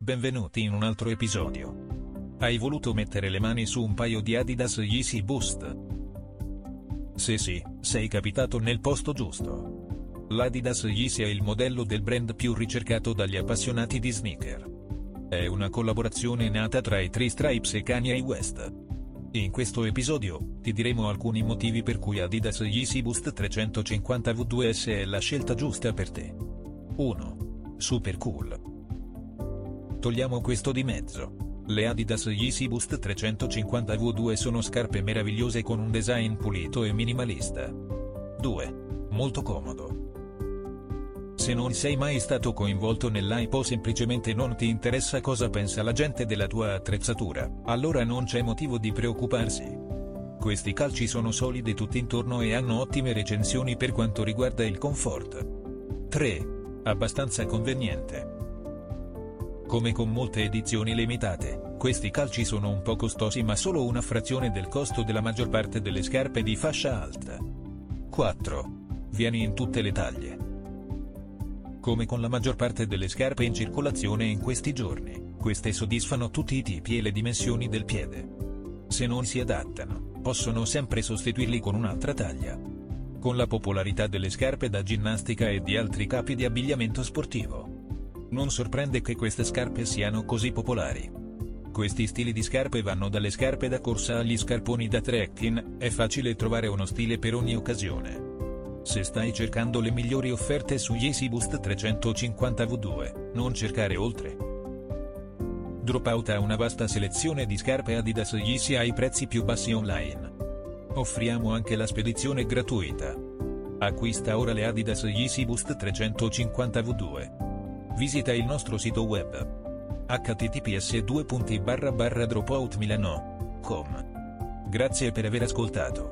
Benvenuti in un altro episodio. Hai voluto mettere le mani su un paio di Adidas Yeezy Boost? Se sì, sei capitato nel posto giusto. L'Adidas Yeezy è il modello del brand più ricercato dagli appassionati di sneaker. È una collaborazione nata tra i Three Stripes e Kanye West. In questo episodio, ti diremo alcuni motivi per cui Adidas Yeezy Boost 350 V2S è la scelta giusta per te. 1. Super cool. Togliamo questo di mezzo. Le Adidas Yeezy Boost 350 V2 sono scarpe meravigliose con un design pulito e minimalista. 2. Molto comodo. Se non sei mai stato coinvolto nell'hype semplicemente non ti interessa cosa pensa la gente della tua attrezzatura, allora non c'è motivo di preoccuparsi. Questi calci sono solidi tutt'intorno e hanno ottime recensioni per quanto riguarda il comfort. 3. Abbastanza conveniente. Come con molte edizioni limitate, questi calci sono un po' costosi ma solo una frazione del costo della maggior parte delle scarpe di fascia alta. 4. Vieni in tutte le taglie. Come con la maggior parte delle scarpe in circolazione in questi giorni, queste soddisfano tutti i tipi e le dimensioni del piede. Se non si adattano, possono sempre sostituirli con un'altra taglia. Con la popolarità delle scarpe da ginnastica e di altri capi di abbigliamento sportivo, non sorprende che queste scarpe siano così popolari. Questi stili di scarpe vanno dalle scarpe da corsa agli scarponi da trekking, è facile trovare uno stile per ogni occasione. Se stai cercando le migliori offerte su Yeezy Boost 350 V2, non cercare oltre. Dropout ha una vasta selezione di scarpe Adidas Yeezy ai prezzi più bassi online. Offriamo anche la spedizione gratuita. Acquista ora le Adidas Yeezy Boost 350 V2. Visita il nostro sito web https dropoutmilano.com. Grazie per aver ascoltato.